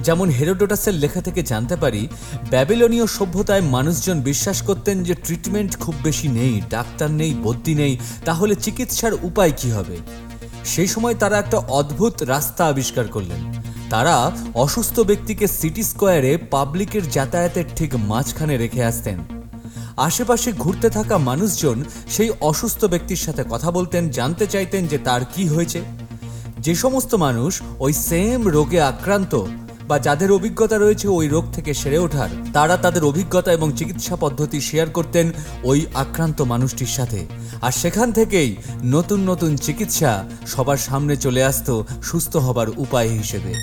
যেমন হেরোডোটাসের লেখা থেকে জানতে পারি, ব্যাবিলনীয় সভ্যতায় মানুষজন বিশ্বাস করতেন যে ট্রিটমেন্ট খুব বেশি নেই, ডাক্তার নেই, বদ্যি নেই, তাহলে চিকিৎসার উপায় কি হবে? সেই সময় তারা একটা অদ্ভুত রাস্তা আবিষ্কার করলেন। তারা অসুস্থ ব্যক্তিকে সিটি স্কোয়ারে পাবলিকের যাতায়াতের ঠিক মাঝখানে রেখে আসতেন। আশেপাশে ঘুরতে থাকা মানুষজন সেই অসুস্থ ব্যক্তির সাথে কথা বলতেন, জানতে চাইতেন যে তার কি হয়েছে। যে সমস্ত মানুষ ওই সেম রোগে আক্রান্ত বা যাদের অভিজ্ঞতা রয়েছে ওই রোগ থেকে সেরে ওঠার, তারা তাদের অভিজ্ঞতা এবং চিকিৎসা পদ্ধতি শেয়ার করতেন ওই আক্রান্ত মানুষটির সাথে। আর সেখান থেকেই নতুন নতুন চিকিৎসা সবার সামনে চলে আসত সুস্থ হবার উপায় হিসেবে।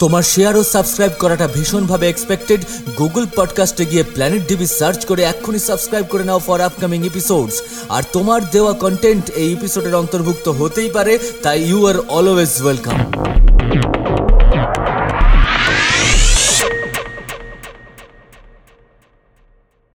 তোমার শেয়ার ও সাবস্ক্রাইব করাটা ভীষণভাবে এক্সপেক্টেড গুগল পডকাস্টে গিয়ে প্ল্যানেট ডিবি সার্চ করে এক্ষুনি সাবস্ক্রাইব করে নাও ফর আপকামিং এপিসোডস আর তোমার দেওয়া কন্টেন্ট এই এপিসোডের অন্তর্ভুক্ত হতেই পারে, তাই ইউ আর অলওয়েজ ওয়েলকাম